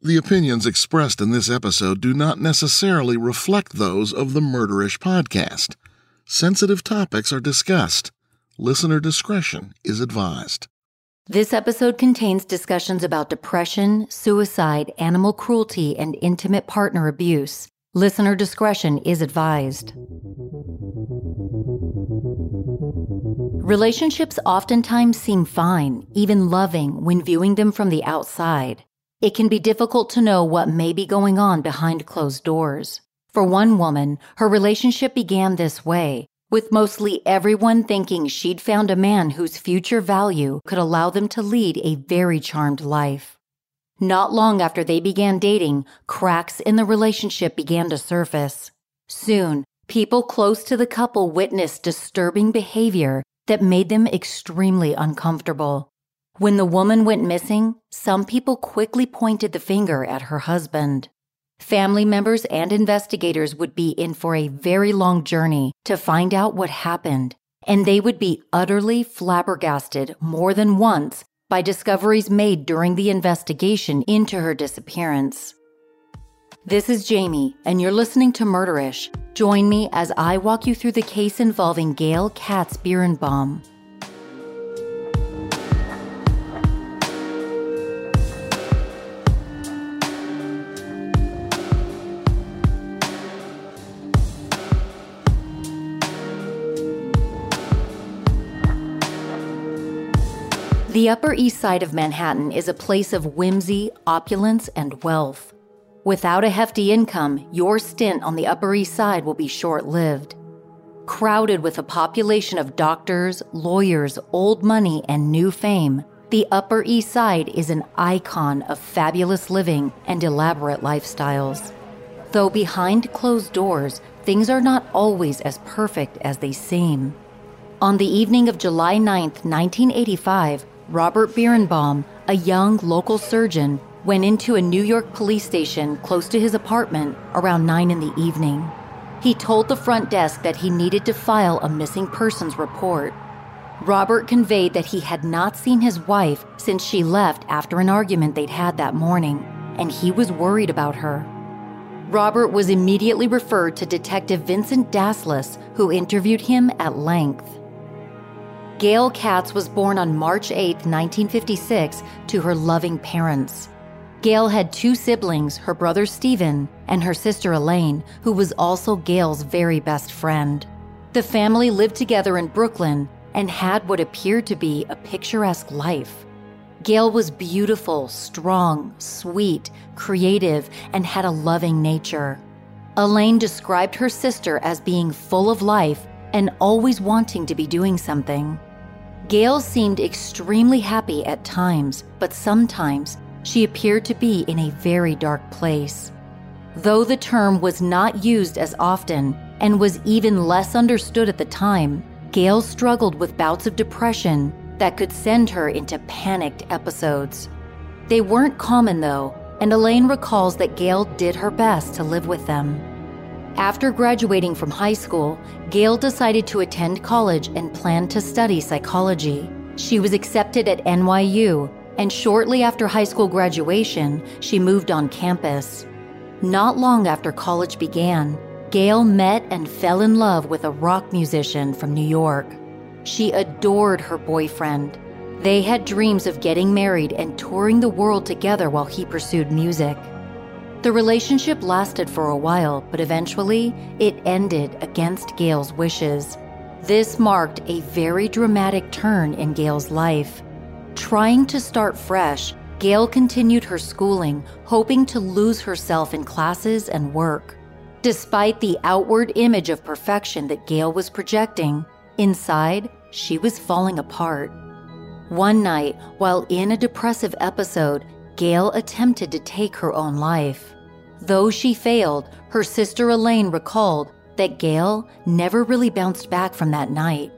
The opinions expressed in this episode do not necessarily reflect those of the Murderish podcast. Sensitive topics are discussed. Listener discretion is advised. This episode contains discussions about depression, suicide, animal cruelty, and intimate partner abuse. Listener discretion is advised. Relationships oftentimes seem fine, even loving, when viewing them from the outside. It can be difficult to know what may be going on behind closed doors. For one woman, her relationship began this way, with mostly everyone thinking she'd found a man whose future value could allow them to lead a very charmed life. Not long after they began dating, cracks in the relationship began to surface. Soon, people close to the couple witnessed disturbing behavior that made them extremely uncomfortable. When the woman went missing, some people quickly pointed the finger at her husband. Family members and investigators would be in for a very long journey to find out what happened, and they would be utterly flabbergasted more than once by discoveries made during the investigation into her disappearance. This is Jamie, and you're listening to Murderish. Join me as I walk you through the case involving Gail Katz Bierenbaum. The Upper East Side of Manhattan is a place of whimsy, opulence, and wealth. Without a hefty income, your stint on the Upper East Side will be short lived. Crowded with a population of doctors, lawyers, old money, and new fame, the Upper East Side is an icon of fabulous living and elaborate lifestyles. Though behind closed doors, things are not always as perfect as they seem. On the evening of July 9, 1985, Robert Bierenbaum, a young local surgeon, went into a New York police station close to his apartment around 9 in the evening. He told the front desk that he needed to file a missing persons report. Robert conveyed that he had not seen his wife since she left after an argument they'd had that morning, and he was worried about her. Robert was immediately referred to Detective Vincent Daslis, who interviewed him at length. Gail Katz was born on March 8, 1956, to her loving parents. Gail had two siblings, her brother Stephen and her sister Elaine, who was also Gail's very best friend. The family lived together in Brooklyn and had what appeared to be a picturesque life. Gail was beautiful, strong, sweet, creative, and had a loving nature. Elaine described her sister as being full of life and always wanting to be doing something. Gail seemed extremely happy at times, but sometimes she appeared to be in a very dark place. Though the term was not used as often and was even less understood at the time, Gail struggled with bouts of depression that could send her into panicked episodes. They weren't common though, and Elaine recalls that Gail did her best to live with them. After graduating from high school, Gail decided to attend college and planned to study psychology. She was accepted at NYU, and shortly after high school graduation, she moved on campus. Not long after college began, Gail met and fell in love with a rock musician from New York. She adored her boyfriend. They had dreams of getting married and touring the world together while he pursued music. The relationship lasted for a while, but eventually it ended against Gail's wishes. This marked a very dramatic turn in Gail's life. Trying to start fresh, Gail continued her schooling, hoping to lose herself in classes and work. Despite the outward image of perfection that Gail was projecting, inside, she was falling apart. One night, while in a depressive episode, Gail attempted to take her own life. Though she failed, her sister Elaine recalled that Gail never really bounced back from that night.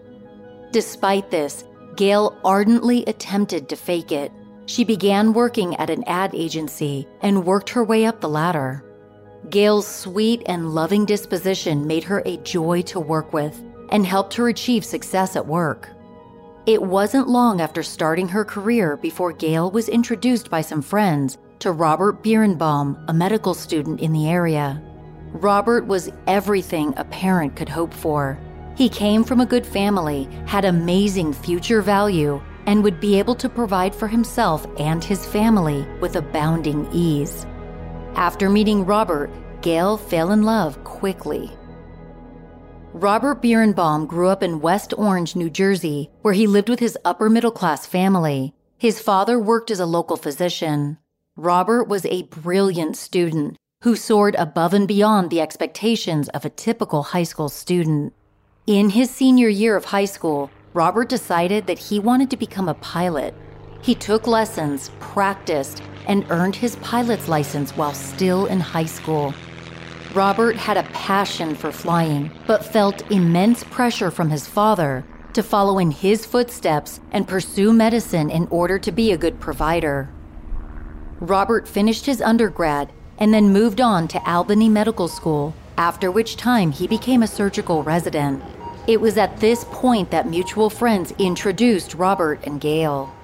Despite this, Gail ardently attempted to fake it. She began working at an ad agency and worked her way up the ladder. Gail's sweet and loving disposition made her a joy to work with and helped her achieve success at work. It wasn't long after starting her career before Gail was introduced by some friends to Robert Bierenbaum, a medical student in the area. Robert was everything a parent could hope for. He came from a good family, had amazing future value, and would be able to provide for himself and his family with abounding ease. After meeting Robert, Gail fell in love quickly. Robert Bierenbaum grew up in West Orange, New Jersey, where he lived with his upper middle class family. His father worked as a local physician. Robert was a brilliant student who soared above and beyond the expectations of a typical high school student. In his senior year of high school, Robert decided that he wanted to become a pilot. He took lessons, practiced, and earned his pilot's license while still in high school. Robert had a passion for flying, but felt immense pressure from his father to follow in his footsteps and pursue medicine in order to be a good provider. Robert finished his undergrad and then moved on to Albany Medical School, after which time he became a surgical resident. It was at this point that mutual friends introduced Robert and Gail.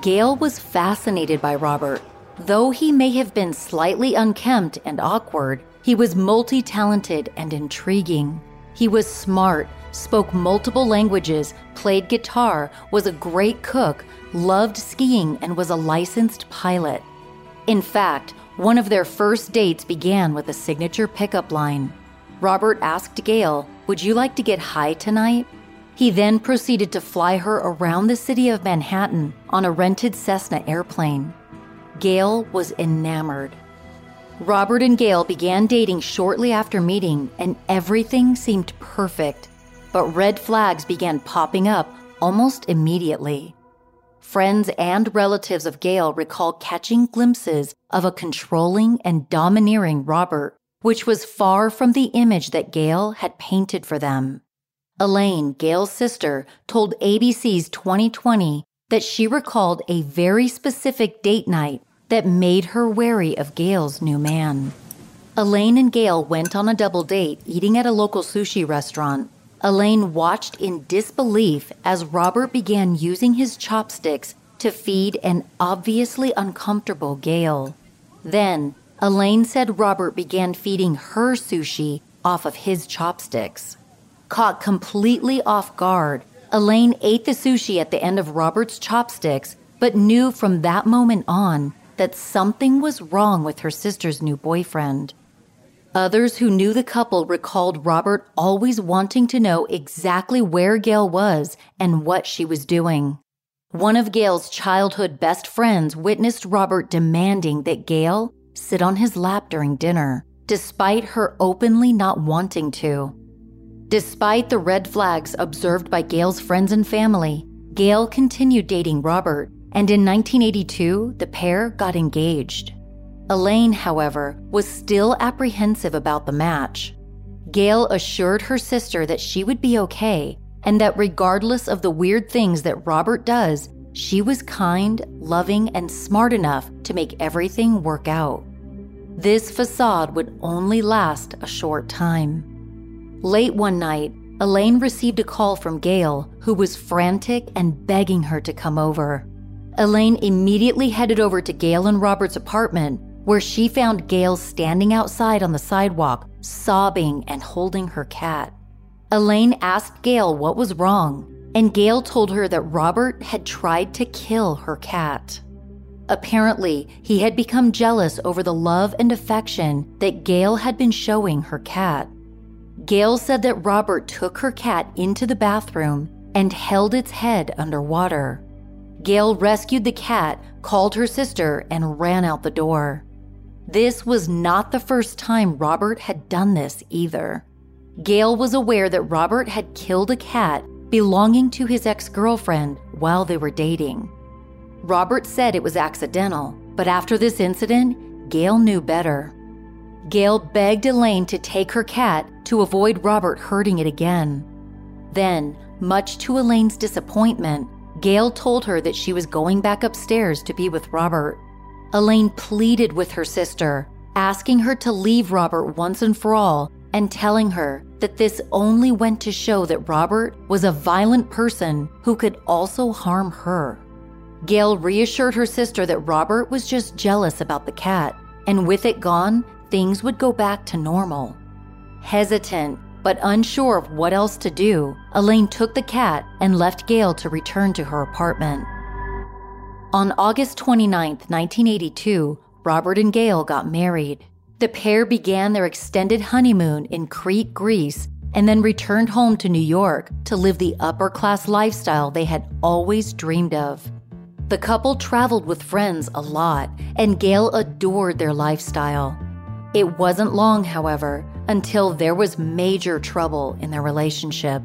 Gail was fascinated by Robert. Though he may have been slightly unkempt and awkward, he was multi talented and intriguing. He was smart, spoke multiple languages, played guitar, was a great cook, loved skiing, and was a licensed pilot. In fact, one of their first dates began with a signature pickup line. Robert asked Gail, Would you like to get high tonight? He then proceeded to fly her around the city of Manhattan on a rented Cessna airplane. Gail was enamored. Robert and Gail began dating shortly after meeting, and everything seemed perfect. But red flags began popping up almost immediately. Friends and relatives of Gail recall catching glimpses of a controlling and domineering Robert, which was far from the image that Gail had painted for them. Elaine, Gail's sister, told ABC's 2020 that she recalled a very specific date night that made her wary of Gail's new man. Elaine and Gail went on a double date eating at a local sushi restaurant. Elaine watched in disbelief as Robert began using his chopsticks to feed an obviously uncomfortable Gail. Then, Elaine said Robert began feeding her sushi off of his chopsticks. Caught completely off guard, Elaine ate the sushi at the end of Robert's chopsticks, but knew from that moment on that something was wrong with her sister's new boyfriend. Others who knew the couple recalled Robert always wanting to know exactly where Gail was and what she was doing. One of Gail's childhood best friends witnessed Robert demanding that Gail sit on his lap during dinner, despite her openly not wanting to. Despite the red flags observed by Gail's friends and family, Gail continued dating Robert and in 1982, the pair got engaged. Elaine, however, was still apprehensive about the match. Gail assured her sister that she would be okay and that regardless of the weird things that Robert does, she was kind, loving, and smart enough to make everything work out. This facade would only last a short time. Late one night, Elaine received a call from Gail, who was frantic and begging her to come over. Elaine immediately headed over to Gail and Robert's apartment, where she found Gail standing outside on the sidewalk, sobbing and holding her cat. Elaine asked Gail what was wrong, and Gail told her that Robert had tried to kill her cat. Apparently, he had become jealous over the love and affection that Gail had been showing her cat. Gail said that Robert took her cat into the bathroom and held its head underwater. Gail rescued the cat, called her sister, and ran out the door. This was not the first time Robert had done this either. Gail was aware that Robert had killed a cat belonging to his ex girlfriend while they were dating. Robert said it was accidental, but after this incident, Gail knew better. Gail begged Elaine to take her cat to avoid Robert hurting it again. Then, much to Elaine's disappointment, Gail told her that she was going back upstairs to be with Robert. Elaine pleaded with her sister, asking her to leave Robert once and for all and telling her that this only went to show that Robert was a violent person who could also harm her. Gail reassured her sister that Robert was just jealous about the cat, and with it gone, things would go back to normal. Hesitant, but unsure of what else to do, Elaine took the cat and left Gail to return to her apartment. On August 29, 1982, Robert and Gail got married. The pair began their extended honeymoon in Crete, Greece, and then returned home to New York to live the upper class lifestyle they had always dreamed of. The couple traveled with friends a lot, and Gail adored their lifestyle. It wasn't long, however, until there was major trouble in their relationship.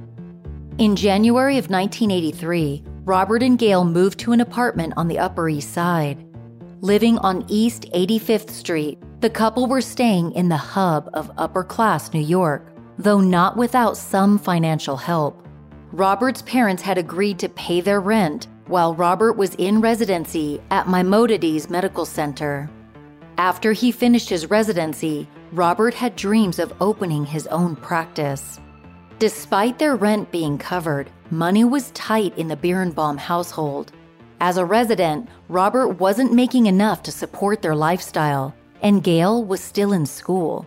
In January of 1983, Robert and Gail moved to an apartment on the Upper East Side. Living on East 85th Street, the couple were staying in the hub of upper class New York, though not without some financial help. Robert's parents had agreed to pay their rent while Robert was in residency at Maimonides Medical Center. After he finished his residency, Robert had dreams of opening his own practice. Despite their rent being covered, money was tight in the Bierenbaum household. As a resident, Robert wasn't making enough to support their lifestyle, and Gail was still in school.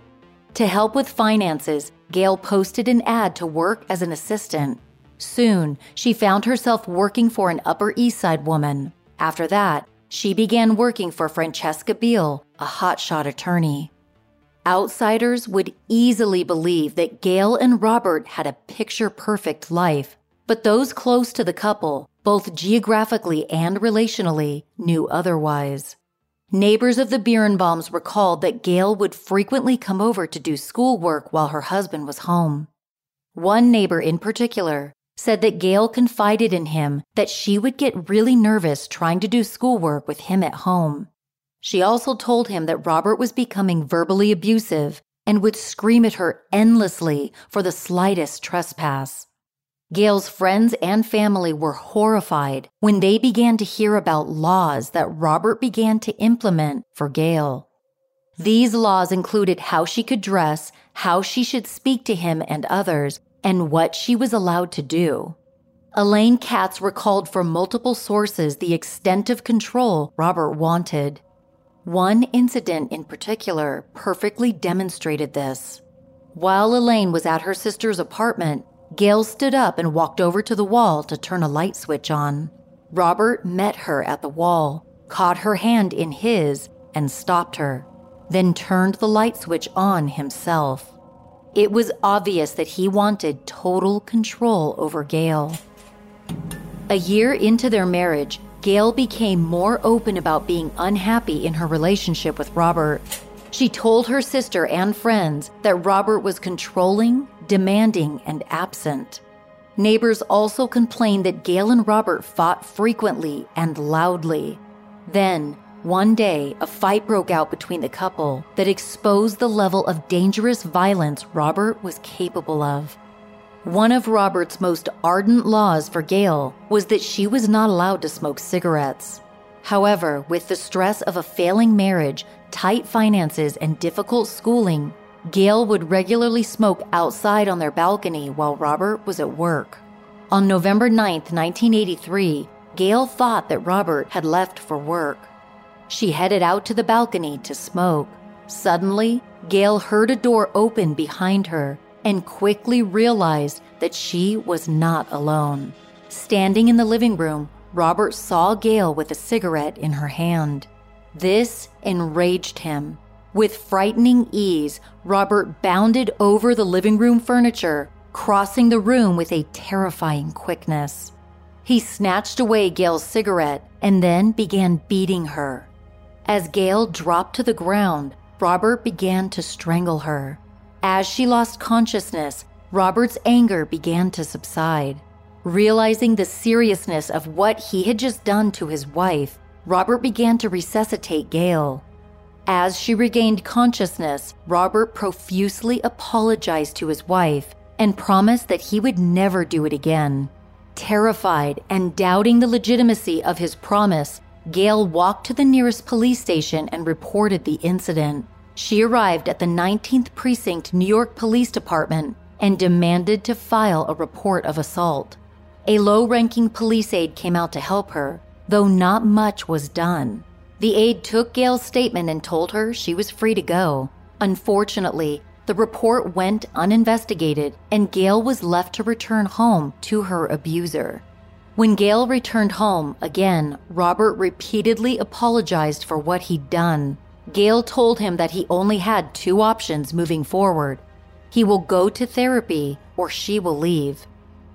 To help with finances, Gail posted an ad to work as an assistant. Soon, she found herself working for an Upper East Side woman. After that, she began working for Francesca Beale, a hotshot attorney. Outsiders would easily believe that Gail and Robert had a picture perfect life, but those close to the couple, both geographically and relationally, knew otherwise. Neighbors of the Bierenbaums recalled that Gail would frequently come over to do schoolwork while her husband was home. One neighbor in particular said that Gail confided in him that she would get really nervous trying to do schoolwork with him at home. She also told him that Robert was becoming verbally abusive and would scream at her endlessly for the slightest trespass. Gail's friends and family were horrified when they began to hear about laws that Robert began to implement for Gail. These laws included how she could dress, how she should speak to him and others, and what she was allowed to do. Elaine Katz recalled from multiple sources the extent of control Robert wanted. One incident in particular perfectly demonstrated this. While Elaine was at her sister's apartment, Gail stood up and walked over to the wall to turn a light switch on. Robert met her at the wall, caught her hand in his, and stopped her, then turned the light switch on himself. It was obvious that he wanted total control over Gail. A year into their marriage, Gail became more open about being unhappy in her relationship with Robert. She told her sister and friends that Robert was controlling, demanding, and absent. Neighbors also complained that Gail and Robert fought frequently and loudly. Then, one day, a fight broke out between the couple that exposed the level of dangerous violence Robert was capable of. One of Robert's most ardent laws for Gail was that she was not allowed to smoke cigarettes. However, with the stress of a failing marriage, tight finances, and difficult schooling, Gail would regularly smoke outside on their balcony while Robert was at work. On November 9, 1983, Gail thought that Robert had left for work. She headed out to the balcony to smoke. Suddenly, Gail heard a door open behind her and quickly realized that she was not alone. Standing in the living room, Robert saw Gail with a cigarette in her hand. This enraged him. With frightening ease, Robert bounded over the living room furniture, crossing the room with a terrifying quickness. He snatched away Gail's cigarette and then began beating her. As Gail dropped to the ground, Robert began to strangle her. As she lost consciousness, Robert's anger began to subside. Realizing the seriousness of what he had just done to his wife, Robert began to resuscitate Gail. As she regained consciousness, Robert profusely apologized to his wife and promised that he would never do it again. Terrified and doubting the legitimacy of his promise, Gail walked to the nearest police station and reported the incident. She arrived at the 19th Precinct New York Police Department and demanded to file a report of assault. A low ranking police aide came out to help her, though not much was done. The aide took Gail's statement and told her she was free to go. Unfortunately, the report went uninvestigated and Gail was left to return home to her abuser. When Gail returned home, again, Robert repeatedly apologized for what he'd done. Gail told him that he only had two options moving forward he will go to therapy or she will leave.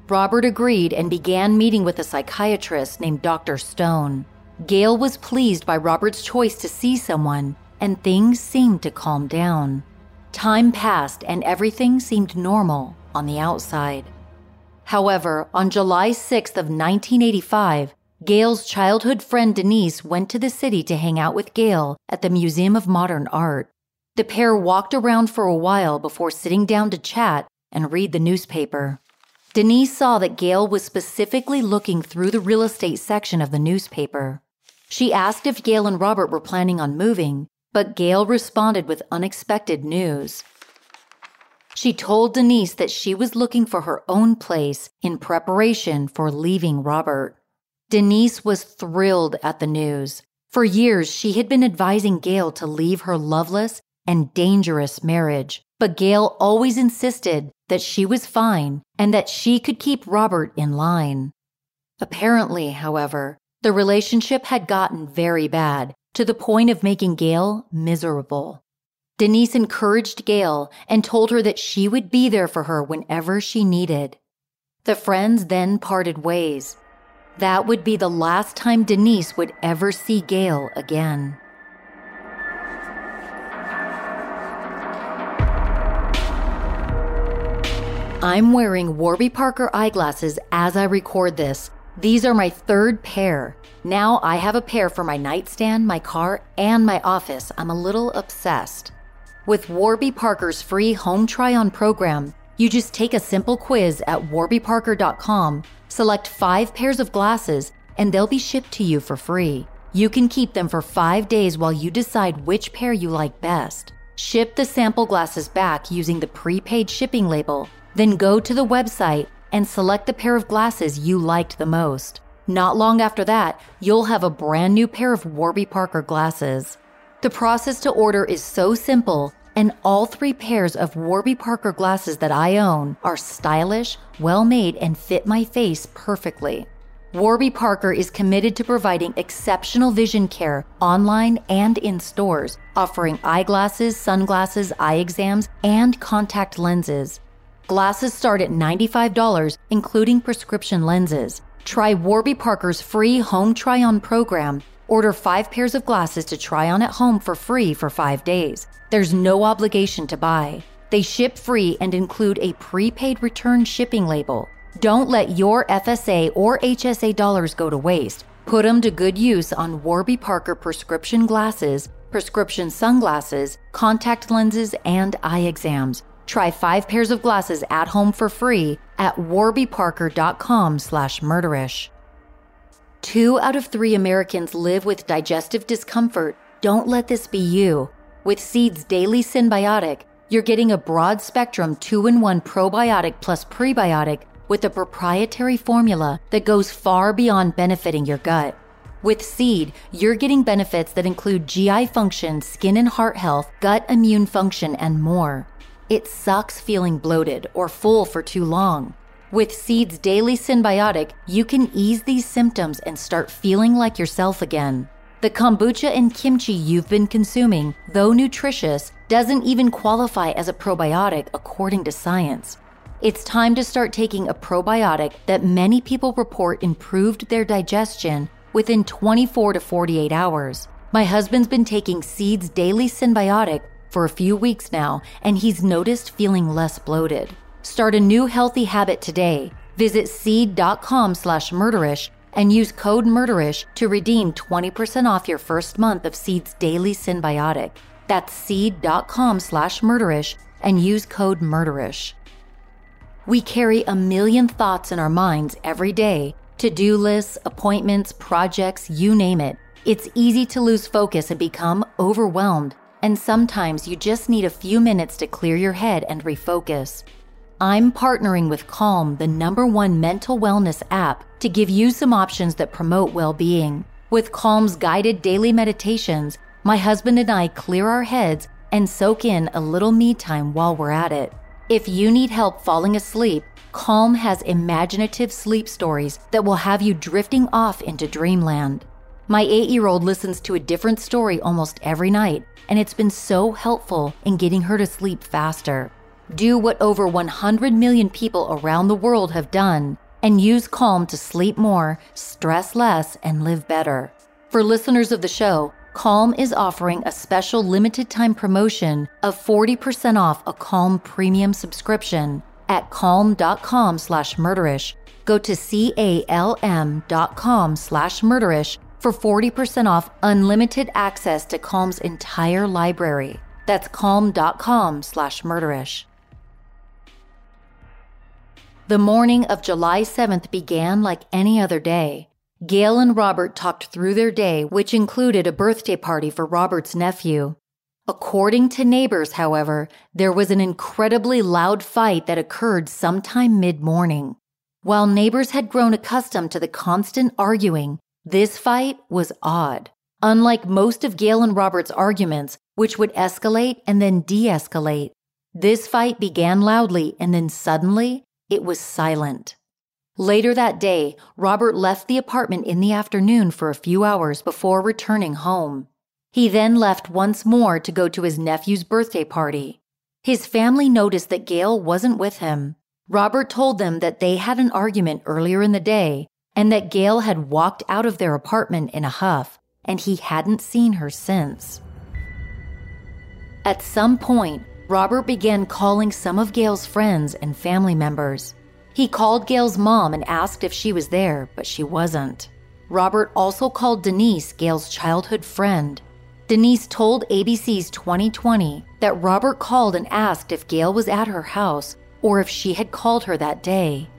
Robert agreed and began meeting with a psychiatrist named Dr. Stone. Gail was pleased by Robert's choice to see someone, and things seemed to calm down. Time passed and everything seemed normal on the outside. However, on July 6th of 1985, Gail's childhood friend Denise went to the city to hang out with Gail at the Museum of Modern Art. The pair walked around for a while before sitting down to chat and read the newspaper. Denise saw that Gail was specifically looking through the real estate section of the newspaper. She asked if Gail and Robert were planning on moving, but Gail responded with unexpected news. She told Denise that she was looking for her own place in preparation for leaving Robert. Denise was thrilled at the news. For years, she had been advising Gail to leave her loveless and dangerous marriage, but Gail always insisted that she was fine and that she could keep Robert in line. Apparently, however, the relationship had gotten very bad to the point of making Gail miserable. Denise encouraged Gail and told her that she would be there for her whenever she needed. The friends then parted ways. That would be the last time Denise would ever see Gail again. I'm wearing Warby Parker eyeglasses as I record this. These are my third pair. Now I have a pair for my nightstand, my car, and my office. I'm a little obsessed. With Warby Parker's free home try on program, you just take a simple quiz at warbyparker.com, select five pairs of glasses, and they'll be shipped to you for free. You can keep them for five days while you decide which pair you like best. Ship the sample glasses back using the prepaid shipping label then go to the website and select the pair of glasses you liked the most. Not long after that, you'll have a brand new pair of Warby Parker glasses. The process to order is so simple, and all three pairs of Warby Parker glasses that I own are stylish, well made, and fit my face perfectly. Warby Parker is committed to providing exceptional vision care online and in stores, offering eyeglasses, sunglasses, eye exams, and contact lenses. Glasses start at $95, including prescription lenses. Try Warby Parker's free home try on program. Order five pairs of glasses to try on at home for free for five days. There's no obligation to buy. They ship free and include a prepaid return shipping label. Don't let your FSA or HSA dollars go to waste. Put them to good use on Warby Parker prescription glasses, prescription sunglasses, contact lenses, and eye exams. Try five pairs of glasses at home for free at warbyparker.com slash murderish. Two out of three Americans live with digestive discomfort. Don't let this be you. With Seed's Daily Synbiotic, you're getting a broad spectrum 2 in 1 probiotic plus prebiotic with a proprietary formula that goes far beyond benefiting your gut. With Seed, you're getting benefits that include GI function, skin and heart health, gut immune function, and more. It sucks feeling bloated or full for too long. With Seed's daily Synbiotic, you can ease these symptoms and start feeling like yourself again. The kombucha and kimchi you've been consuming, though nutritious, doesn't even qualify as a probiotic according to science. It's time to start taking a probiotic that many people report improved their digestion within 24 to 48 hours. My husband's been taking Seed's daily Synbiotic for a few weeks now, and he's noticed feeling less bloated. Start a new healthy habit today. Visit seed.com slash murderish and use code murderish to redeem 20% off your first month of Seed's daily synbiotic. That's seed.com slash murderish and use code murderish. We carry a million thoughts in our minds every day to do lists, appointments, projects, you name it. It's easy to lose focus and become overwhelmed and sometimes you just need a few minutes to clear your head and refocus. I'm partnering with Calm, the number one mental wellness app, to give you some options that promote well being. With Calm's guided daily meditations, my husband and I clear our heads and soak in a little me time while we're at it. If you need help falling asleep, Calm has imaginative sleep stories that will have you drifting off into dreamland. My eight year old listens to a different story almost every night, and it's been so helpful in getting her to sleep faster. Do what over 100 million people around the world have done and use Calm to sleep more, stress less, and live better. For listeners of the show, Calm is offering a special limited time promotion of 40% off a Calm premium subscription at calm.com slash murderish. Go to C-A-L-M dot com slash murderish for 40% off unlimited access to Calm's entire library. That's calm.com slash murderish. The morning of July 7th began like any other day. Gail and Robert talked through their day, which included a birthday party for Robert's nephew. According to neighbors, however, there was an incredibly loud fight that occurred sometime mid morning. While neighbors had grown accustomed to the constant arguing, this fight was odd. Unlike most of Gail and Robert's arguments, which would escalate and then de escalate, this fight began loudly and then suddenly it was silent. Later that day, Robert left the apartment in the afternoon for a few hours before returning home. He then left once more to go to his nephew's birthday party. His family noticed that Gail wasn't with him. Robert told them that they had an argument earlier in the day and that Gail had walked out of their apartment in a huff and he hadn't seen her since. At some point, Robert began calling some of Gail's friends and family members. He called Gail's mom and asked if she was there, but she wasn't. Robert also called Denise, Gail's childhood friend. Denise told ABC's 2020 that Robert called and asked if Gail was at her house or if she had called her that day.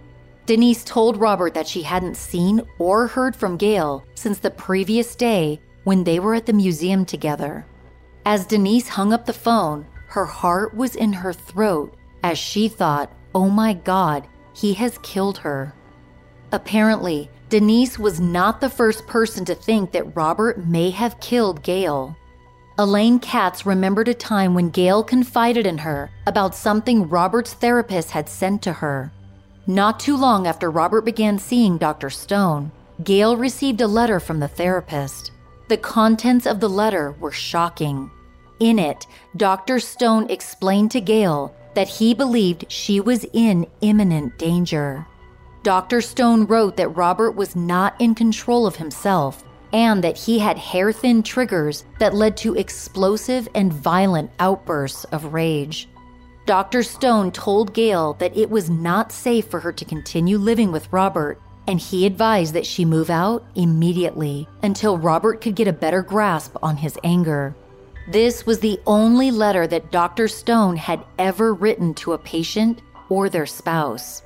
Denise told Robert that she hadn't seen or heard from Gail since the previous day when they were at the museum together. As Denise hung up the phone, her heart was in her throat as she thought, oh my God, he has killed her. Apparently, Denise was not the first person to think that Robert may have killed Gail. Elaine Katz remembered a time when Gail confided in her about something Robert's therapist had sent to her. Not too long after Robert began seeing Dr. Stone, Gail received a letter from the therapist. The contents of the letter were shocking. In it, Dr. Stone explained to Gail that he believed she was in imminent danger. Dr. Stone wrote that Robert was not in control of himself and that he had hair thin triggers that led to explosive and violent outbursts of rage. Dr. Stone told Gail that it was not safe for her to continue living with Robert, and he advised that she move out immediately until Robert could get a better grasp on his anger. This was the only letter that Dr. Stone had ever written to a patient or their spouse.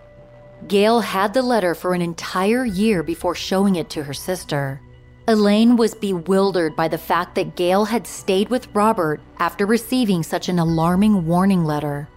Gail had the letter for an entire year before showing it to her sister. Elaine was bewildered by the fact that Gail had stayed with Robert after receiving such an alarming warning letter.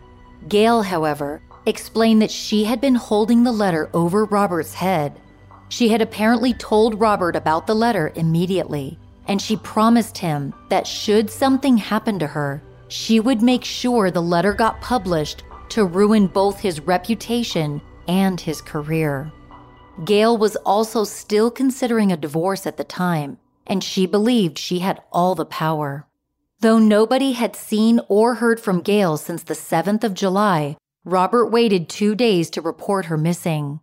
Gail, however, explained that she had been holding the letter over Robert's head. She had apparently told Robert about the letter immediately and she promised him that should something happen to her, she would make sure the letter got published to ruin both his reputation and his career. Gail was also still considering a divorce at the time, and she believed she had all the power. Though nobody had seen or heard from Gail since the 7th of July, Robert waited two days to report her missing.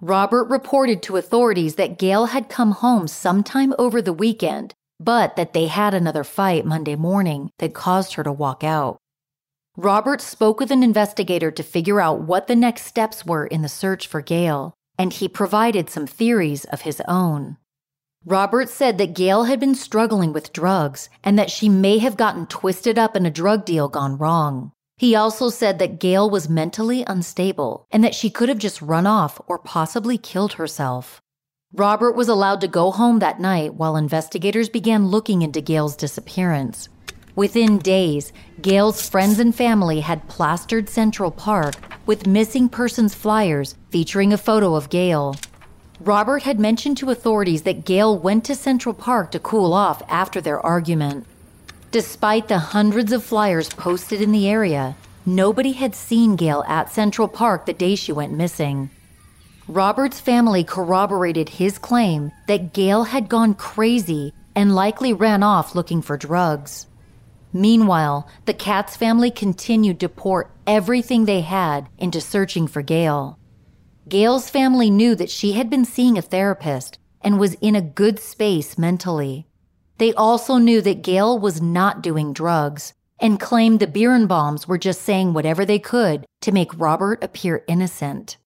Robert reported to authorities that Gail had come home sometime over the weekend but that they had another fight Monday morning that caused her to walk out. Robert spoke with an investigator to figure out what the next steps were in the search for Gail, and he provided some theories of his own. Robert said that Gail had been struggling with drugs and that she may have gotten twisted up in a drug deal gone wrong. He also said that Gail was mentally unstable and that she could have just run off or possibly killed herself. Robert was allowed to go home that night while investigators began looking into Gail's disappearance. Within days, Gail's friends and family had plastered Central Park with missing persons flyers featuring a photo of Gail. Robert had mentioned to authorities that Gail went to Central Park to cool off after their argument. Despite the hundreds of flyers posted in the area, nobody had seen Gail at Central Park the day she went missing. Robert's family corroborated his claim that Gail had gone crazy and likely ran off looking for drugs. Meanwhile, the Katz family continued to pour everything they had into searching for Gail. Gail's family knew that she had been seeing a therapist and was in a good space mentally. They also knew that Gail was not doing drugs and claimed the Bierenbaums were just saying whatever they could to make Robert appear innocent.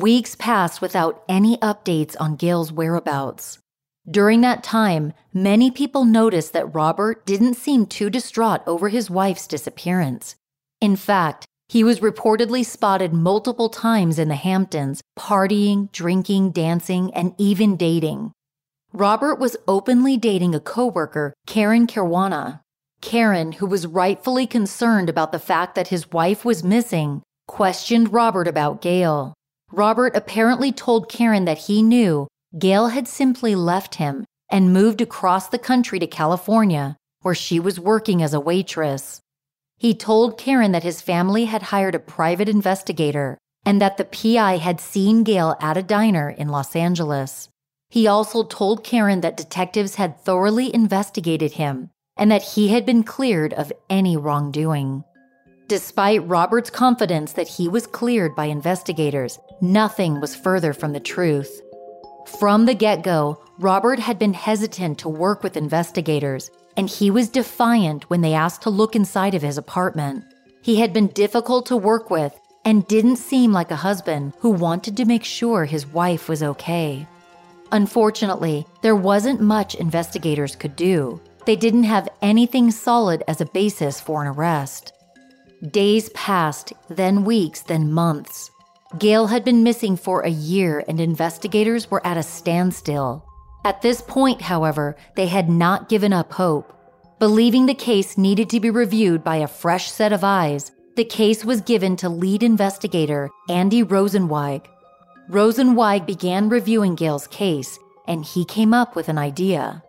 Weeks passed without any updates on Gail's whereabouts. During that time, many people noticed that Robert didn't seem too distraught over his wife's disappearance. In fact, he was reportedly spotted multiple times in the Hamptons, partying, drinking, dancing, and even dating. Robert was openly dating a coworker, Karen Caruana. Karen, who was rightfully concerned about the fact that his wife was missing, questioned Robert about Gail. Robert apparently told Karen that he knew Gail had simply left him and moved across the country to California, where she was working as a waitress. He told Karen that his family had hired a private investigator and that the PI had seen Gail at a diner in Los Angeles. He also told Karen that detectives had thoroughly investigated him and that he had been cleared of any wrongdoing. Despite Robert's confidence that he was cleared by investigators, nothing was further from the truth. From the get go, Robert had been hesitant to work with investigators, and he was defiant when they asked to look inside of his apartment. He had been difficult to work with and didn't seem like a husband who wanted to make sure his wife was okay. Unfortunately, there wasn't much investigators could do. They didn't have anything solid as a basis for an arrest. Days passed, then weeks, then months. Gail had been missing for a year and investigators were at a standstill. At this point, however, they had not given up hope. Believing the case needed to be reviewed by a fresh set of eyes, the case was given to lead investigator Andy Rosenzweig. Rosenzweig began reviewing Gail's case, and he came up with an idea.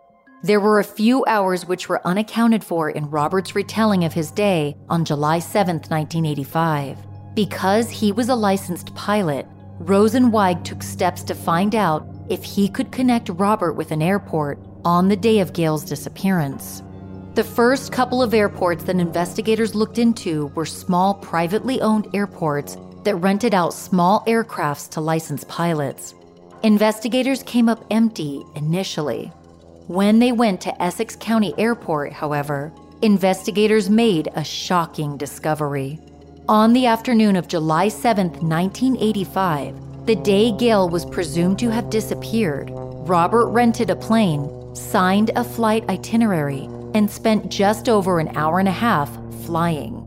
There were a few hours which were unaccounted for in Robert's retelling of his day on July 7, 1985. Because he was a licensed pilot, Rosenzweig took steps to find out if he could connect Robert with an airport on the day of Gail's disappearance. The first couple of airports that investigators looked into were small privately owned airports that rented out small aircrafts to licensed pilots. Investigators came up empty initially. When they went to Essex County Airport, however, investigators made a shocking discovery. On the afternoon of July 7, 1985, the day Gail was presumed to have disappeared, Robert rented a plane, signed a flight itinerary, and spent just over an hour and a half flying.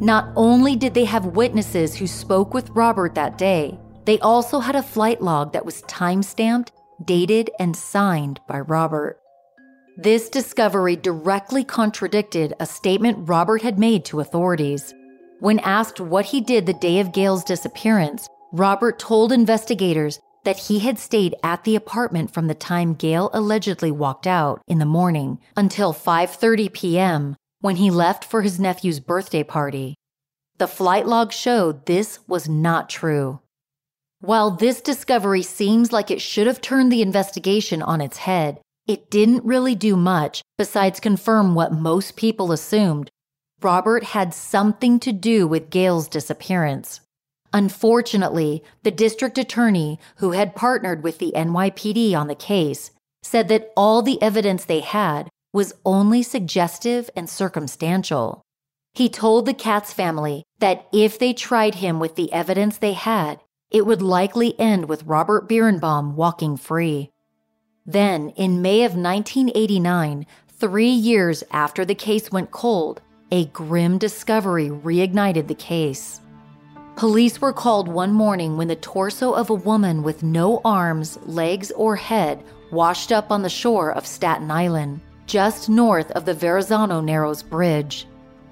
Not only did they have witnesses who spoke with Robert that day, they also had a flight log that was time stamped, dated, and signed by Robert. This discovery directly contradicted a statement Robert had made to authorities. When asked what he did the day of Gail's disappearance, Robert told investigators that he had stayed at the apartment from the time Gail allegedly walked out in the morning until 5:30 p.m when he left for his nephew's birthday party. The flight log showed this was not true. While this discovery seems like it should have turned the investigation on its head, it didn't really do much besides confirm what most people assumed Robert had something to do with Gail's disappearance. Unfortunately, the district attorney who had partnered with the NYPD on the case said that all the evidence they had was only suggestive and circumstantial. He told the Katz family that if they tried him with the evidence they had, it would likely end with Robert Bierenbaum walking free. Then, in May of 1989, three years after the case went cold, a grim discovery reignited the case. Police were called one morning when the torso of a woman with no arms, legs, or head washed up on the shore of Staten Island just north of the Verrazano Narrows Bridge.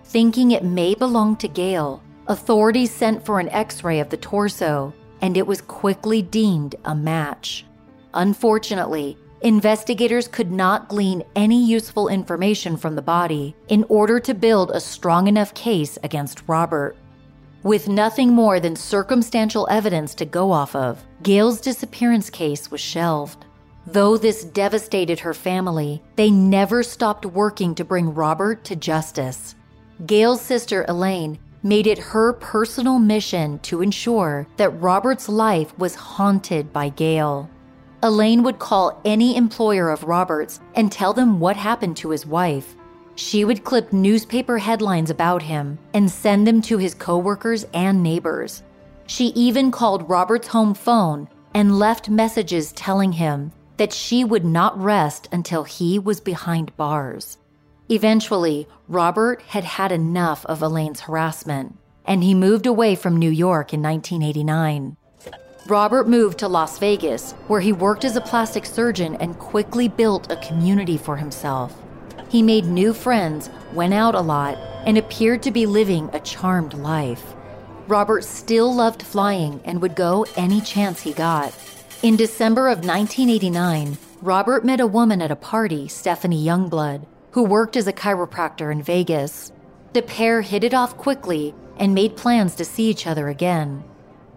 Thinking it may belong to Gail, Authorities sent for an x ray of the torso, and it was quickly deemed a match. Unfortunately, investigators could not glean any useful information from the body in order to build a strong enough case against Robert. With nothing more than circumstantial evidence to go off of, Gail's disappearance case was shelved. Though this devastated her family, they never stopped working to bring Robert to justice. Gail's sister Elaine made it her personal mission to ensure that Robert's life was haunted by Gail. Elaine would call any employer of Robert's and tell them what happened to his wife. She would clip newspaper headlines about him and send them to his coworkers and neighbors. She even called Robert's home phone and left messages telling him that she would not rest until he was behind bars. Eventually, Robert had had enough of Elaine's harassment, and he moved away from New York in 1989. Robert moved to Las Vegas, where he worked as a plastic surgeon and quickly built a community for himself. He made new friends, went out a lot, and appeared to be living a charmed life. Robert still loved flying and would go any chance he got. In December of 1989, Robert met a woman at a party, Stephanie Youngblood, who worked as a chiropractor in Vegas. The pair hit it off quickly and made plans to see each other again.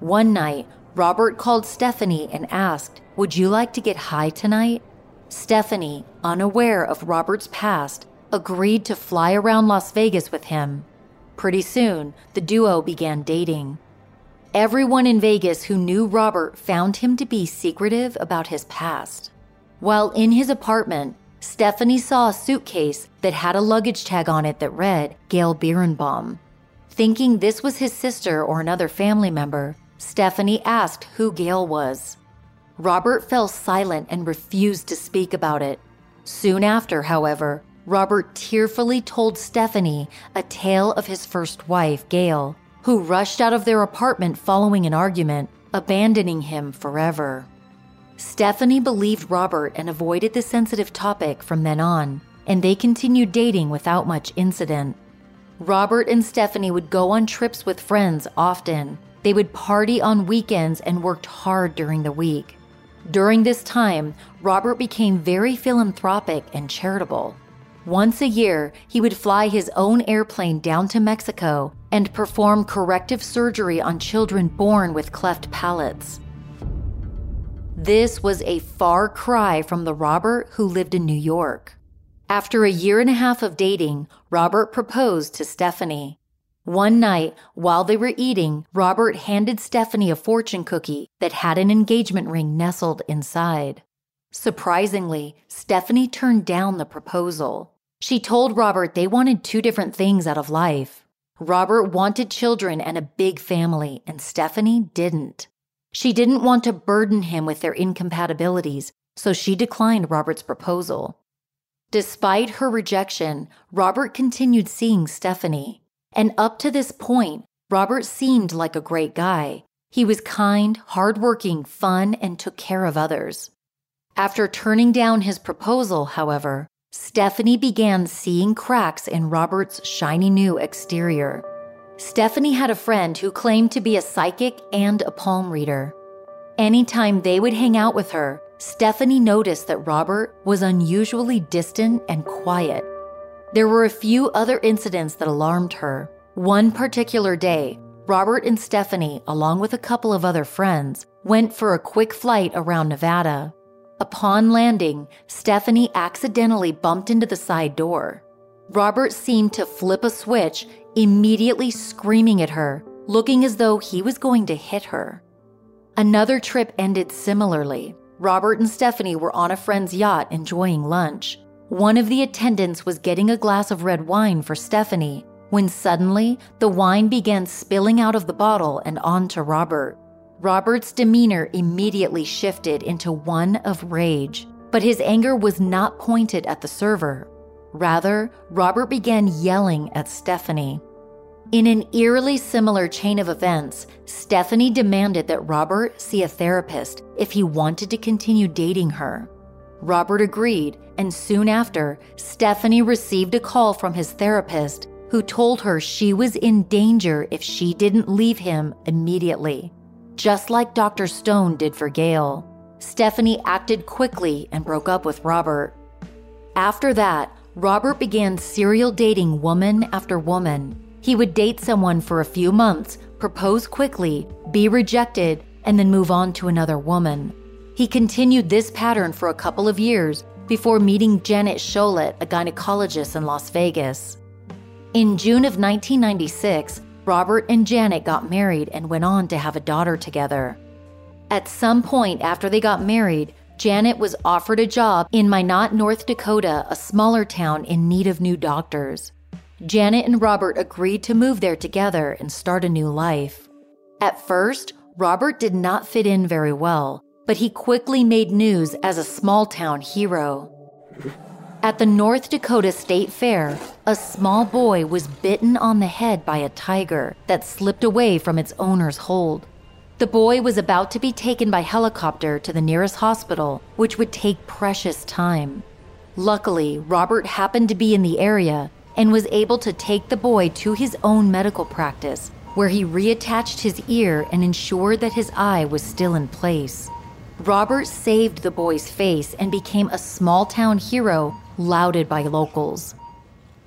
One night, Robert called Stephanie and asked, Would you like to get high tonight? Stephanie, unaware of Robert's past, agreed to fly around Las Vegas with him. Pretty soon, the duo began dating. Everyone in Vegas who knew Robert found him to be secretive about his past. While in his apartment, Stephanie saw a suitcase that had a luggage tag on it that read Gail Bierenbaum. Thinking this was his sister or another family member, Stephanie asked who Gail was. Robert fell silent and refused to speak about it. Soon after, however, Robert tearfully told Stephanie a tale of his first wife, Gail, who rushed out of their apartment following an argument, abandoning him forever. Stephanie believed Robert and avoided the sensitive topic from then on, and they continued dating without much incident. Robert and Stephanie would go on trips with friends often. They would party on weekends and worked hard during the week. During this time, Robert became very philanthropic and charitable. Once a year, he would fly his own airplane down to Mexico and perform corrective surgery on children born with cleft palates. This was a far cry from the Robert who lived in New York. After a year and a half of dating, Robert proposed to Stephanie. One night, while they were eating, Robert handed Stephanie a fortune cookie that had an engagement ring nestled inside. Surprisingly, Stephanie turned down the proposal. She told Robert they wanted two different things out of life. Robert wanted children and a big family, and Stephanie didn't. She didn't want to burden him with their incompatibilities, so she declined Robert's proposal. Despite her rejection, Robert continued seeing Stephanie. And up to this point, Robert seemed like a great guy. He was kind, hardworking, fun, and took care of others. After turning down his proposal, however, Stephanie began seeing cracks in Robert's shiny new exterior. Stephanie had a friend who claimed to be a psychic and a palm reader. Anytime they would hang out with her, Stephanie noticed that Robert was unusually distant and quiet. There were a few other incidents that alarmed her. One particular day, Robert and Stephanie, along with a couple of other friends, went for a quick flight around Nevada. Upon landing, Stephanie accidentally bumped into the side door. Robert seemed to flip a switch, immediately screaming at her, looking as though he was going to hit her. Another trip ended similarly. Robert and Stephanie were on a friend's yacht enjoying lunch. One of the attendants was getting a glass of red wine for Stephanie when suddenly the wine began spilling out of the bottle and onto Robert. Robert's demeanor immediately shifted into one of rage, but his anger was not pointed at the server. Rather, Robert began yelling at Stephanie. In an eerily similar chain of events, Stephanie demanded that Robert see a therapist if he wanted to continue dating her. Robert agreed, and soon after, Stephanie received a call from his therapist who told her she was in danger if she didn't leave him immediately. Just like Dr. Stone did for Gail, Stephanie acted quickly and broke up with Robert. After that, Robert began serial dating woman after woman. He would date someone for a few months, propose quickly, be rejected, and then move on to another woman. He continued this pattern for a couple of years before meeting Janet Scholet, a gynecologist in Las Vegas. In June of 1996, Robert and Janet got married and went on to have a daughter together. At some point after they got married, Janet was offered a job in Minot, North Dakota, a smaller town in need of new doctors. Janet and Robert agreed to move there together and start a new life. At first, Robert did not fit in very well, but he quickly made news as a small town hero. At the North Dakota State Fair, a small boy was bitten on the head by a tiger that slipped away from its owner's hold. The boy was about to be taken by helicopter to the nearest hospital, which would take precious time. Luckily, Robert happened to be in the area and was able to take the boy to his own medical practice, where he reattached his ear and ensured that his eye was still in place. Robert saved the boy's face and became a small town hero lauded by locals.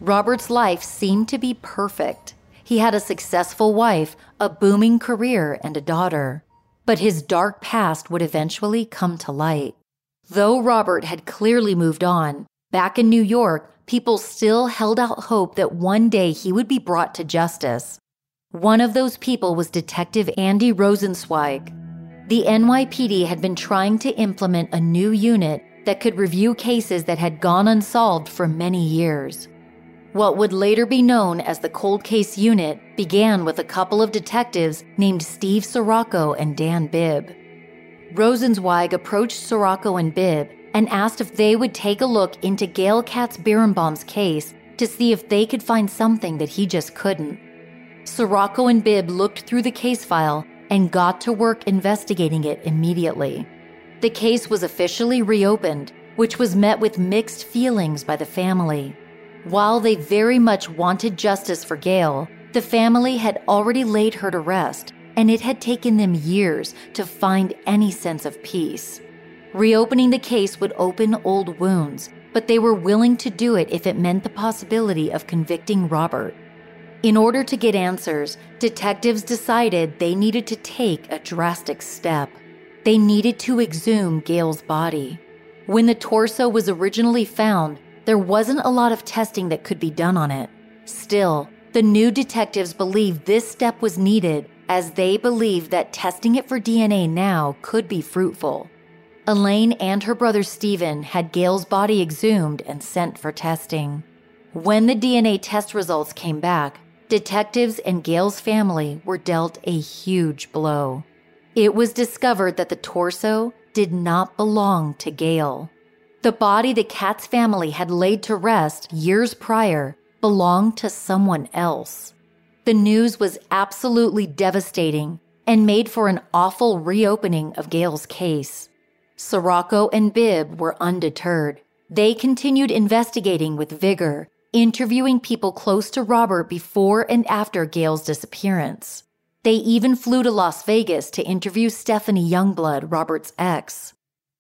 Robert's life seemed to be perfect. He had a successful wife, a booming career, and a daughter. But his dark past would eventually come to light. Though Robert had clearly moved on, back in New York, people still held out hope that one day he would be brought to justice. One of those people was Detective Andy Rosenzweig. The NYPD had been trying to implement a new unit that could review cases that had gone unsolved for many years. What would later be known as the Cold Case Unit began with a couple of detectives named Steve Sirocco and Dan Bibb. Rosenzweig approached Sirocco and Bibb and asked if they would take a look into Gail Katz Bierenbaum's case to see if they could find something that he just couldn't. Sirocco and Bibb looked through the case file and got to work investigating it immediately. The case was officially reopened, which was met with mixed feelings by the family. While they very much wanted justice for Gail, the family had already laid her to rest, and it had taken them years to find any sense of peace. Reopening the case would open old wounds, but they were willing to do it if it meant the possibility of convicting Robert. In order to get answers, detectives decided they needed to take a drastic step. They needed to exhume Gail's body. When the torso was originally found, there wasn't a lot of testing that could be done on it. Still, the new detectives believed this step was needed as they believed that testing it for DNA now could be fruitful. Elaine and her brother Stephen had Gail's body exhumed and sent for testing. When the DNA test results came back, detectives and Gail's family were dealt a huge blow. It was discovered that the torso did not belong to Gail. The body the Katz family had laid to rest years prior belonged to someone else. The news was absolutely devastating and made for an awful reopening of Gail's case. Sirocco and Bibb were undeterred. They continued investigating with vigor, interviewing people close to Robert before and after Gail's disappearance. They even flew to Las Vegas to interview Stephanie Youngblood, Robert's ex.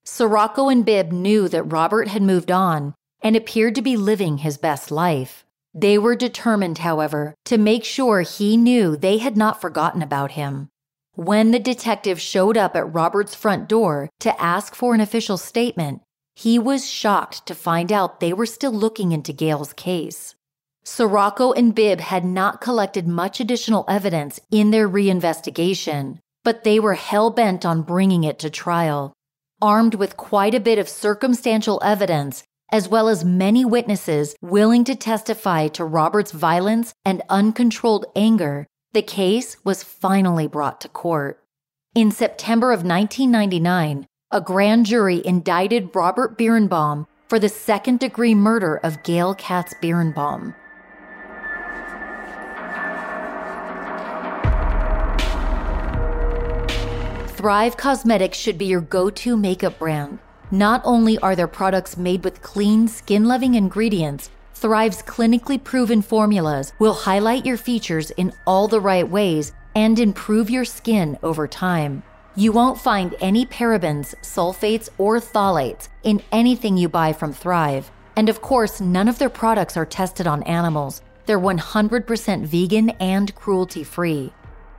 Sirocco and Bibb knew that Robert had moved on and appeared to be living his best life. They were determined, however, to make sure he knew they had not forgotten about him. When the detective showed up at Robert's front door to ask for an official statement, he was shocked to find out they were still looking into Gail's case. Sirocco and Bibb had not collected much additional evidence in their reinvestigation, but they were hell bent on bringing it to trial armed with quite a bit of circumstantial evidence, as well as many witnesses willing to testify to Robert's violence and uncontrolled anger, the case was finally brought to court. In September of 1999, a grand jury indicted Robert Bierenbaum for the second degree murder of Gail Katz Bierenbaum. Thrive Cosmetics should be your go to makeup brand. Not only are their products made with clean, skin loving ingredients, Thrive's clinically proven formulas will highlight your features in all the right ways and improve your skin over time. You won't find any parabens, sulfates, or phthalates in anything you buy from Thrive. And of course, none of their products are tested on animals. They're 100% vegan and cruelty free.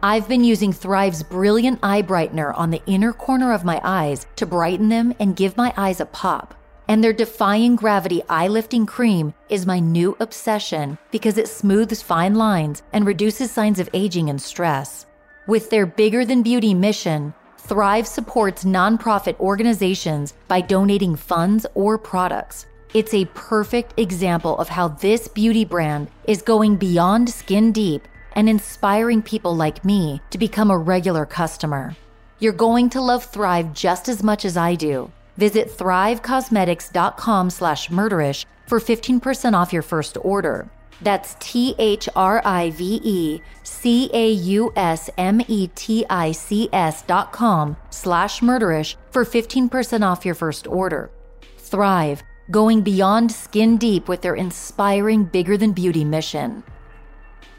I've been using Thrive's brilliant eye brightener on the inner corner of my eyes to brighten them and give my eyes a pop. And their defying gravity eye lifting cream is my new obsession because it smooths fine lines and reduces signs of aging and stress. With their bigger than beauty mission, Thrive supports nonprofit organizations by donating funds or products. It's a perfect example of how this beauty brand is going beyond skin deep and inspiring people like me to become a regular customer. You're going to love Thrive just as much as I do. Visit thrivecosmetics.com slash murderish for 15% off your first order. That's T H R I V E C A U S M E T I C S dot com slash murderish for 15% off your first order. Thrive, going beyond skin deep with their inspiring bigger than beauty mission.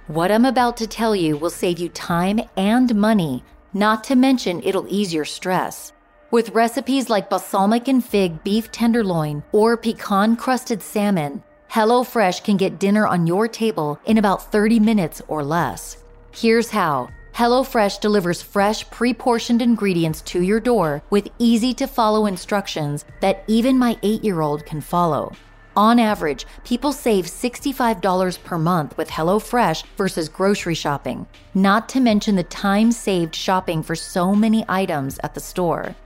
What I'm about to tell you will save you time and money, not to mention it'll ease your stress. With recipes like balsamic and fig beef tenderloin or pecan crusted salmon, HelloFresh can get dinner on your table in about 30 minutes or less. Here's how HelloFresh delivers fresh, pre portioned ingredients to your door with easy to follow instructions that even my eight year old can follow. On average, people save $65 per month with HelloFresh versus grocery shopping, not to mention the time saved shopping for so many items at the store.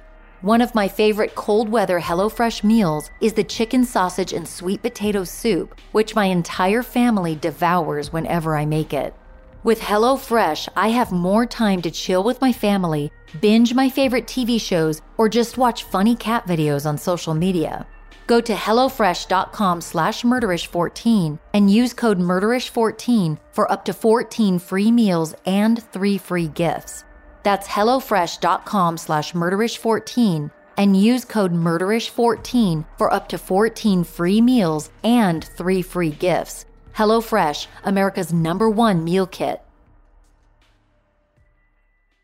One of my favorite cold weather HelloFresh meals is the chicken sausage and sweet potato soup, which my entire family devours whenever I make it. With HelloFresh, I have more time to chill with my family, binge my favorite TV shows, or just watch funny cat videos on social media. Go to HelloFresh.com slash Murderish14 and use code Murderish14 for up to 14 free meals and three free gifts. That's HelloFresh.com slash Murderish14 and use code Murderish14 for up to 14 free meals and three free gifts. HelloFresh, America's number one meal kit.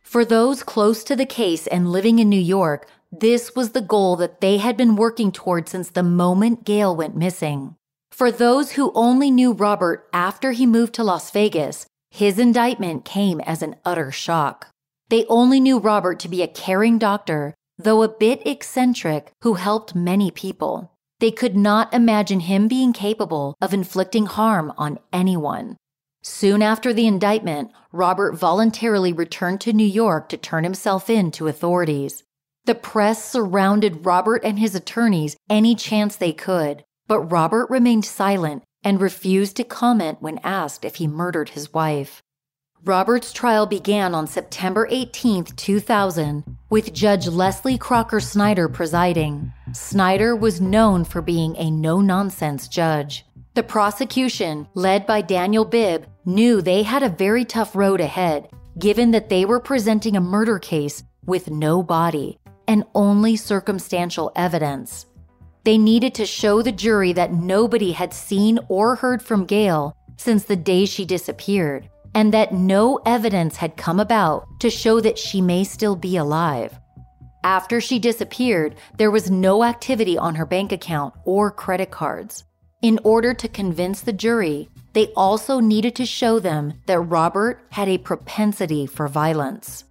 For those close to the case and living in New York, this was the goal that they had been working toward since the moment Gail went missing. For those who only knew Robert after he moved to Las Vegas, his indictment came as an utter shock. They only knew Robert to be a caring doctor, though a bit eccentric, who helped many people. They could not imagine him being capable of inflicting harm on anyone. Soon after the indictment, Robert voluntarily returned to New York to turn himself in to authorities. The press surrounded Robert and his attorneys any chance they could, but Robert remained silent and refused to comment when asked if he murdered his wife. Robert's trial began on September 18, 2000, with Judge Leslie Crocker Snyder presiding. Snyder was known for being a no nonsense judge. The prosecution, led by Daniel Bibb, knew they had a very tough road ahead, given that they were presenting a murder case with no body and only circumstantial evidence. They needed to show the jury that nobody had seen or heard from Gail since the day she disappeared, and that no evidence had come about to show that she may still be alive. After she disappeared, there was no activity on her bank account or credit cards. In order to convince the jury, they also needed to show them that Robert had a propensity for violence.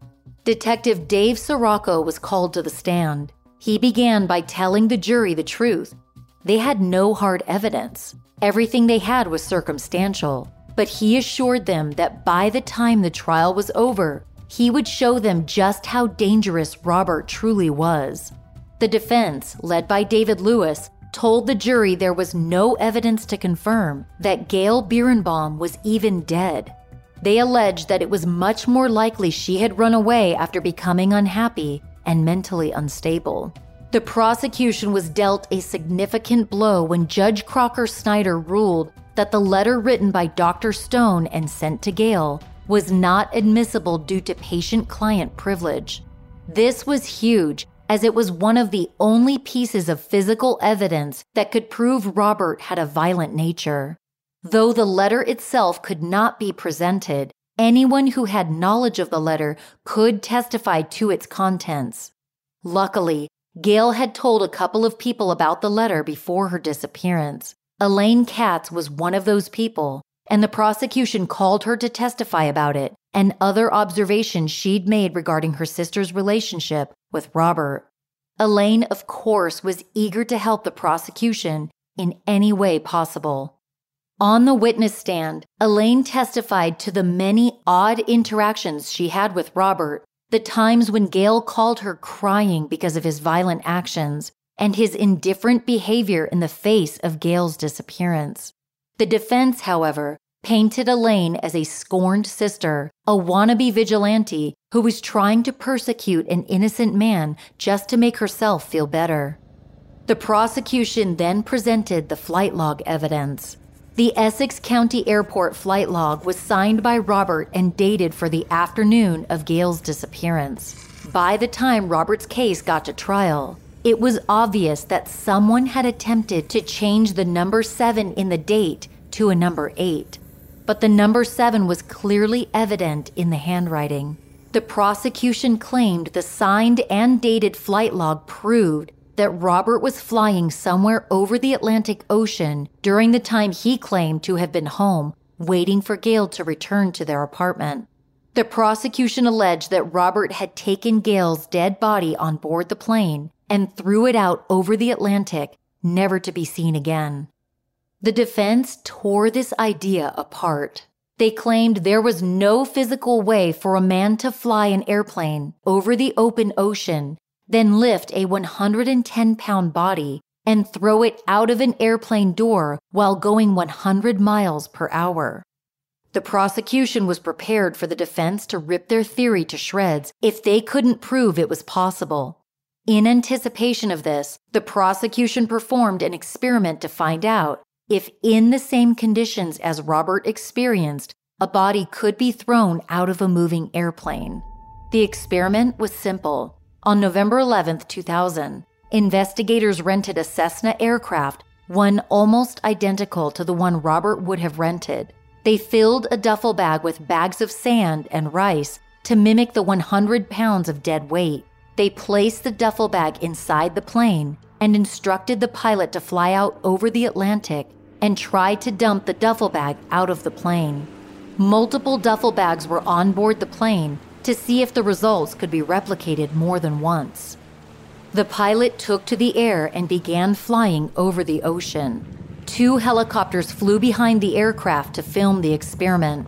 Detective Dave Sirocco was called to the stand. He began by telling the jury the truth. They had no hard evidence. Everything they had was circumstantial. But he assured them that by the time the trial was over, he would show them just how dangerous Robert truly was. The defense, led by David Lewis, told the jury there was no evidence to confirm that Gail Bierenbaum was even dead. They alleged that it was much more likely she had run away after becoming unhappy and mentally unstable. The prosecution was dealt a significant blow when Judge Crocker Snyder ruled that the letter written by Dr. Stone and sent to Gail was not admissible due to patient client privilege. This was huge, as it was one of the only pieces of physical evidence that could prove Robert had a violent nature. Though the letter itself could not be presented, anyone who had knowledge of the letter could testify to its contents. Luckily, Gail had told a couple of people about the letter before her disappearance. Elaine Katz was one of those people, and the prosecution called her to testify about it and other observations she'd made regarding her sister's relationship with Robert. Elaine, of course, was eager to help the prosecution in any way possible. On the witness stand, Elaine testified to the many odd interactions she had with Robert, the times when Gail called her crying because of his violent actions, and his indifferent behavior in the face of Gail's disappearance. The defense, however, painted Elaine as a scorned sister, a wannabe vigilante who was trying to persecute an innocent man just to make herself feel better. The prosecution then presented the flight log evidence. The Essex County Airport flight log was signed by Robert and dated for the afternoon of Gail's disappearance. By the time Robert's case got to trial, it was obvious that someone had attempted to change the number 7 in the date to a number 8. But the number 7 was clearly evident in the handwriting. The prosecution claimed the signed and dated flight log proved that Robert was flying somewhere over the Atlantic Ocean during the time he claimed to have been home, waiting for Gail to return to their apartment. The prosecution alleged that Robert had taken Gail's dead body on board the plane and threw it out over the Atlantic, never to be seen again. The defense tore this idea apart. They claimed there was no physical way for a man to fly an airplane over the open ocean then lift a 110 pound body and throw it out of an airplane door while going 100 miles per hour. The prosecution was prepared for the defense to rip their theory to shreds if they couldn't prove it was possible. In anticipation of this, the prosecution performed an experiment to find out if, in the same conditions as Robert experienced, a body could be thrown out of a moving airplane. The experiment was simple. On November 11, 2000, investigators rented a Cessna aircraft, one almost identical to the one Robert would have rented. They filled a duffel bag with bags of sand and rice to mimic the 100 pounds of dead weight. They placed the duffel bag inside the plane and instructed the pilot to fly out over the Atlantic and try to dump the duffel bag out of the plane. Multiple duffel bags were on board the plane, to see if the results could be replicated more than once. The pilot took to the air and began flying over the ocean. Two helicopters flew behind the aircraft to film the experiment.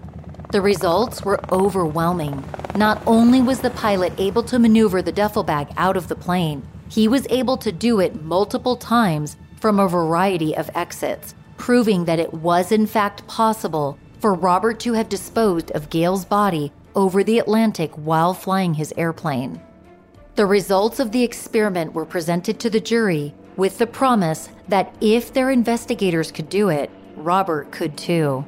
The results were overwhelming. Not only was the pilot able to maneuver the duffel bag out of the plane, he was able to do it multiple times from a variety of exits, proving that it was in fact possible for Robert to have disposed of Gail's body over the Atlantic while flying his airplane. The results of the experiment were presented to the jury with the promise that if their investigators could do it, Robert could too.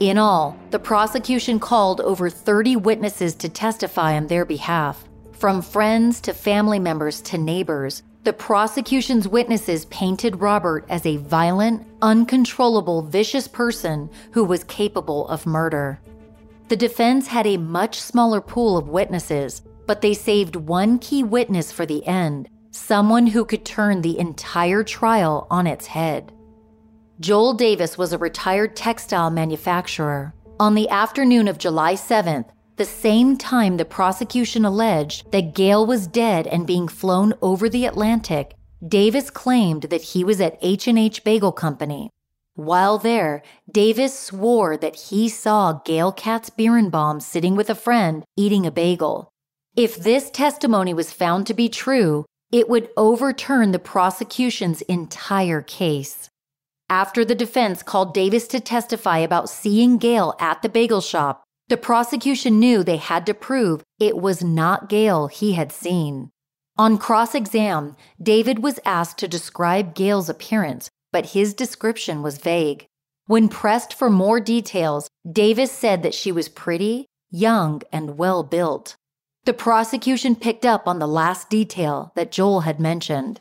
In all, the prosecution called over 30 witnesses to testify on their behalf. From friends to family members to neighbors, the prosecution's witnesses painted Robert as a violent, uncontrollable, vicious person who was capable of murder. The defense had a much smaller pool of witnesses, but they saved one key witness for the end someone who could turn the entire trial on its head. Joel Davis was a retired textile manufacturer. On the afternoon of July 7th, the same time the prosecution alleged that Gail was dead and being flown over the Atlantic, Davis claimed that he was at H&H Bagel Company. While there, Davis swore that he saw Gail Katz Bierenbaum sitting with a friend eating a bagel. If this testimony was found to be true, it would overturn the prosecution's entire case. After the defense called Davis to testify about seeing Gail at the bagel shop, the prosecution knew they had to prove it was not Gail he had seen. On cross exam, David was asked to describe Gail's appearance, but his description was vague. When pressed for more details, Davis said that she was pretty, young, and well built. The prosecution picked up on the last detail that Joel had mentioned.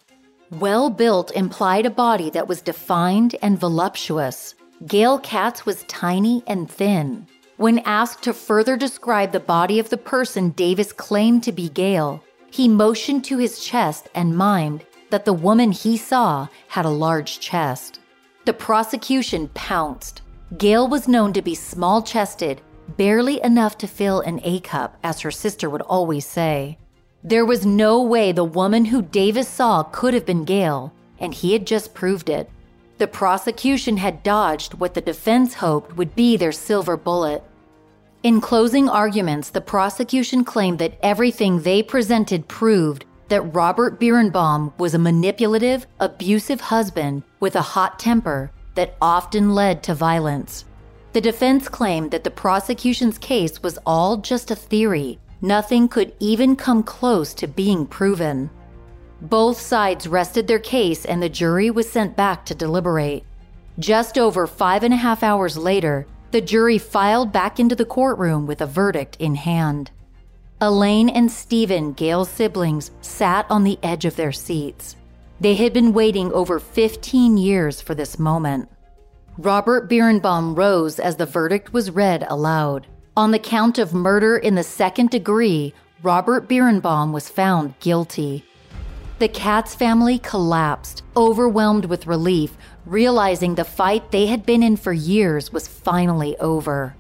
Well built implied a body that was defined and voluptuous. Gail Katz was tiny and thin. When asked to further describe the body of the person Davis claimed to be Gail, he motioned to his chest and mimed that the woman he saw had a large chest. The prosecution pounced. Gail was known to be small chested, barely enough to fill an A cup, as her sister would always say. There was no way the woman who Davis saw could have been Gail, and he had just proved it. The prosecution had dodged what the defense hoped would be their silver bullet. In closing arguments, the prosecution claimed that everything they presented proved that Robert Bierenbaum was a manipulative, abusive husband with a hot temper that often led to violence. The defense claimed that the prosecution's case was all just a theory. Nothing could even come close to being proven. Both sides rested their case and the jury was sent back to deliberate. Just over five and a half hours later, the jury filed back into the courtroom with a verdict in hand. Elaine and Stephen, Gail's siblings, sat on the edge of their seats. They had been waiting over 15 years for this moment. Robert Bierenbaum rose as the verdict was read aloud. On the count of murder in the second degree, Robert Bierenbaum was found guilty. The Katz family collapsed, overwhelmed with relief, realizing the fight they had been in for years was finally over.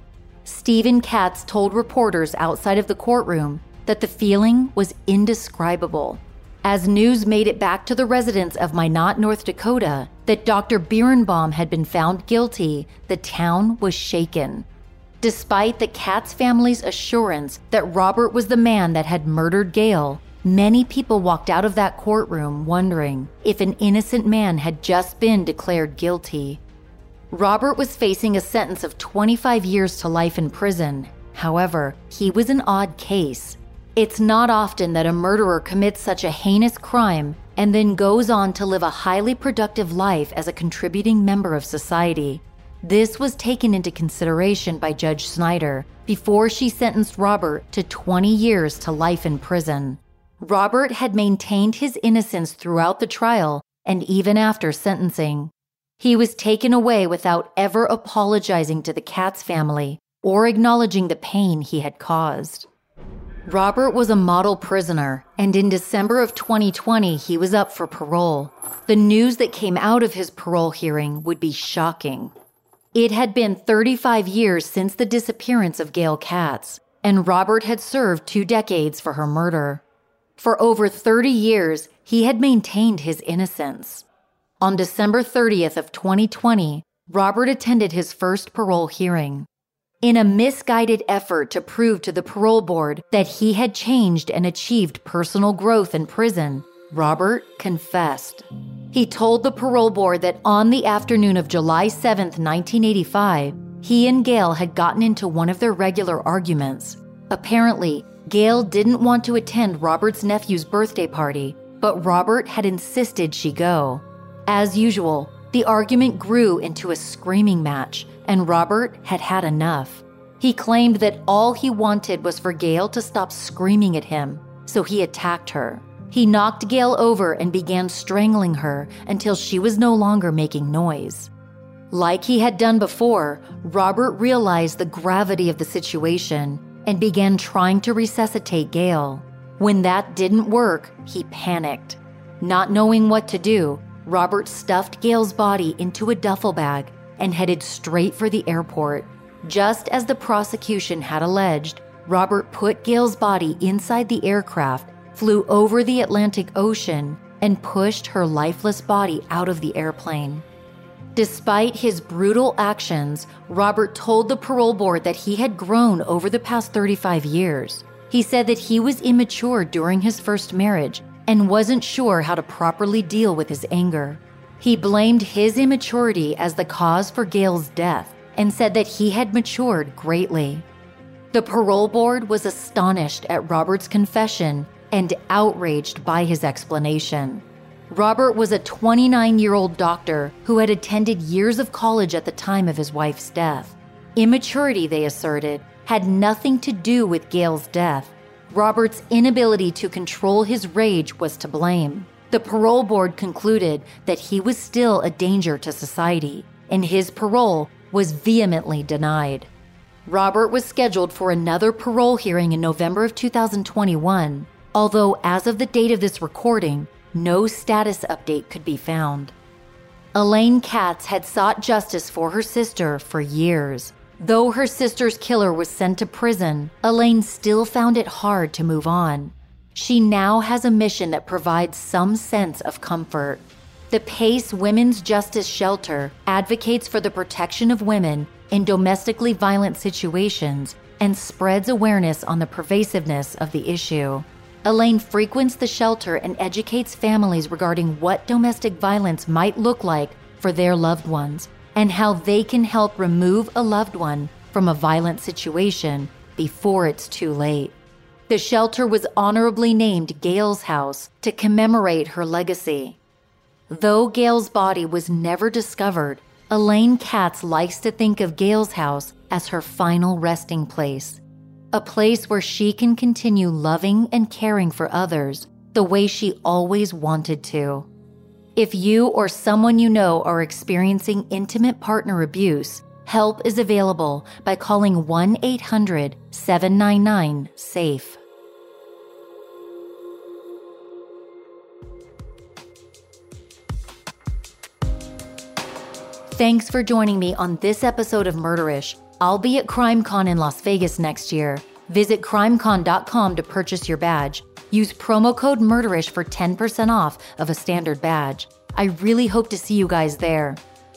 Stephen Katz told reporters outside of the courtroom that the feeling was indescribable. As news made it back to the residents of Minot, North Dakota, that Dr. Bierenbaum had been found guilty, the town was shaken. Despite the Katz family's assurance that Robert was the man that had murdered Gail, Many people walked out of that courtroom wondering if an innocent man had just been declared guilty. Robert was facing a sentence of 25 years to life in prison. However, he was an odd case. It's not often that a murderer commits such a heinous crime and then goes on to live a highly productive life as a contributing member of society. This was taken into consideration by Judge Snyder before she sentenced Robert to 20 years to life in prison. Robert had maintained his innocence throughout the trial and even after sentencing. He was taken away without ever apologizing to the Katz family or acknowledging the pain he had caused. Robert was a model prisoner, and in December of 2020, he was up for parole. The news that came out of his parole hearing would be shocking. It had been 35 years since the disappearance of Gail Katz, and Robert had served two decades for her murder. For over 30 years, he had maintained his innocence. On December 30th of 2020, Robert attended his first parole hearing. In a misguided effort to prove to the parole board that he had changed and achieved personal growth in prison, Robert confessed. He told the parole board that on the afternoon of July 7, 1985, he and Gail had gotten into one of their regular arguments. Apparently, Gail didn't want to attend Robert's nephew's birthday party, but Robert had insisted she go. As usual, the argument grew into a screaming match, and Robert had had enough. He claimed that all he wanted was for Gail to stop screaming at him, so he attacked her. He knocked Gail over and began strangling her until she was no longer making noise. Like he had done before, Robert realized the gravity of the situation and began trying to resuscitate Gail. When that didn't work, he panicked. Not knowing what to do, Robert stuffed Gail's body into a duffel bag and headed straight for the airport. Just as the prosecution had alleged, Robert put Gail's body inside the aircraft, flew over the Atlantic Ocean, and pushed her lifeless body out of the airplane. Despite his brutal actions, Robert told the parole board that he had grown over the past 35 years. He said that he was immature during his first marriage and wasn't sure how to properly deal with his anger. He blamed his immaturity as the cause for Gail's death and said that he had matured greatly. The parole board was astonished at Robert's confession and outraged by his explanation. Robert was a 29 year old doctor who had attended years of college at the time of his wife's death. Immaturity, they asserted, had nothing to do with Gail's death. Robert's inability to control his rage was to blame. The parole board concluded that he was still a danger to society, and his parole was vehemently denied. Robert was scheduled for another parole hearing in November of 2021, although as of the date of this recording, no status update could be found. Elaine Katz had sought justice for her sister for years. Though her sister's killer was sent to prison, Elaine still found it hard to move on. She now has a mission that provides some sense of comfort. The PACE Women's Justice Shelter advocates for the protection of women in domestically violent situations and spreads awareness on the pervasiveness of the issue. Elaine frequents the shelter and educates families regarding what domestic violence might look like for their loved ones and how they can help remove a loved one from a violent situation before it's too late. The shelter was honorably named Gail's House to commemorate her legacy. Though Gail's body was never discovered, Elaine Katz likes to think of Gail's house as her final resting place, a place where she can continue loving and caring for others the way she always wanted to. If you or someone you know are experiencing intimate partner abuse, help is available by calling 1 800 799 SAFE. Thanks for joining me on this episode of Murderish. I'll be at CrimeCon in Las Vegas next year. Visit crimecon.com to purchase your badge. Use promo code Murderish for 10% off of a standard badge. I really hope to see you guys there.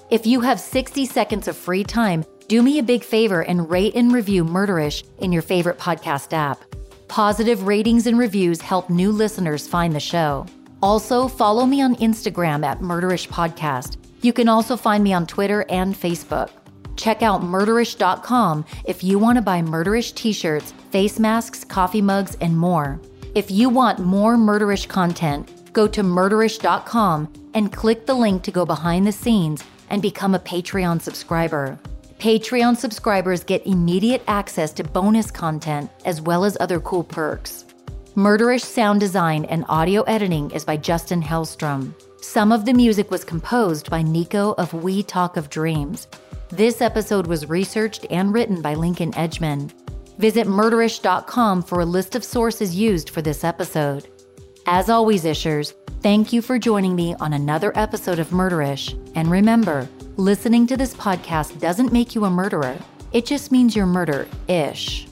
If you have 60 seconds of free time, do me a big favor and rate and review Murderish in your favorite podcast app. Positive ratings and reviews help new listeners find the show. Also, follow me on Instagram at Murderish Podcast. You can also find me on Twitter and Facebook. Check out murderish.com if you want to buy murderish t shirts, face masks, coffee mugs, and more. If you want more murderish content, go to murderish.com and click the link to go behind the scenes and become a Patreon subscriber. Patreon subscribers get immediate access to bonus content as well as other cool perks. Murderish sound design and audio editing is by Justin Hellstrom. Some of the music was composed by Nico of We Talk of Dreams. This episode was researched and written by Lincoln Edgman. Visit murderish.com for a list of sources used for this episode. As always, Ishers, thank you for joining me on another episode of Murderish. And remember, listening to this podcast doesn't make you a murderer, it just means you're murder ish.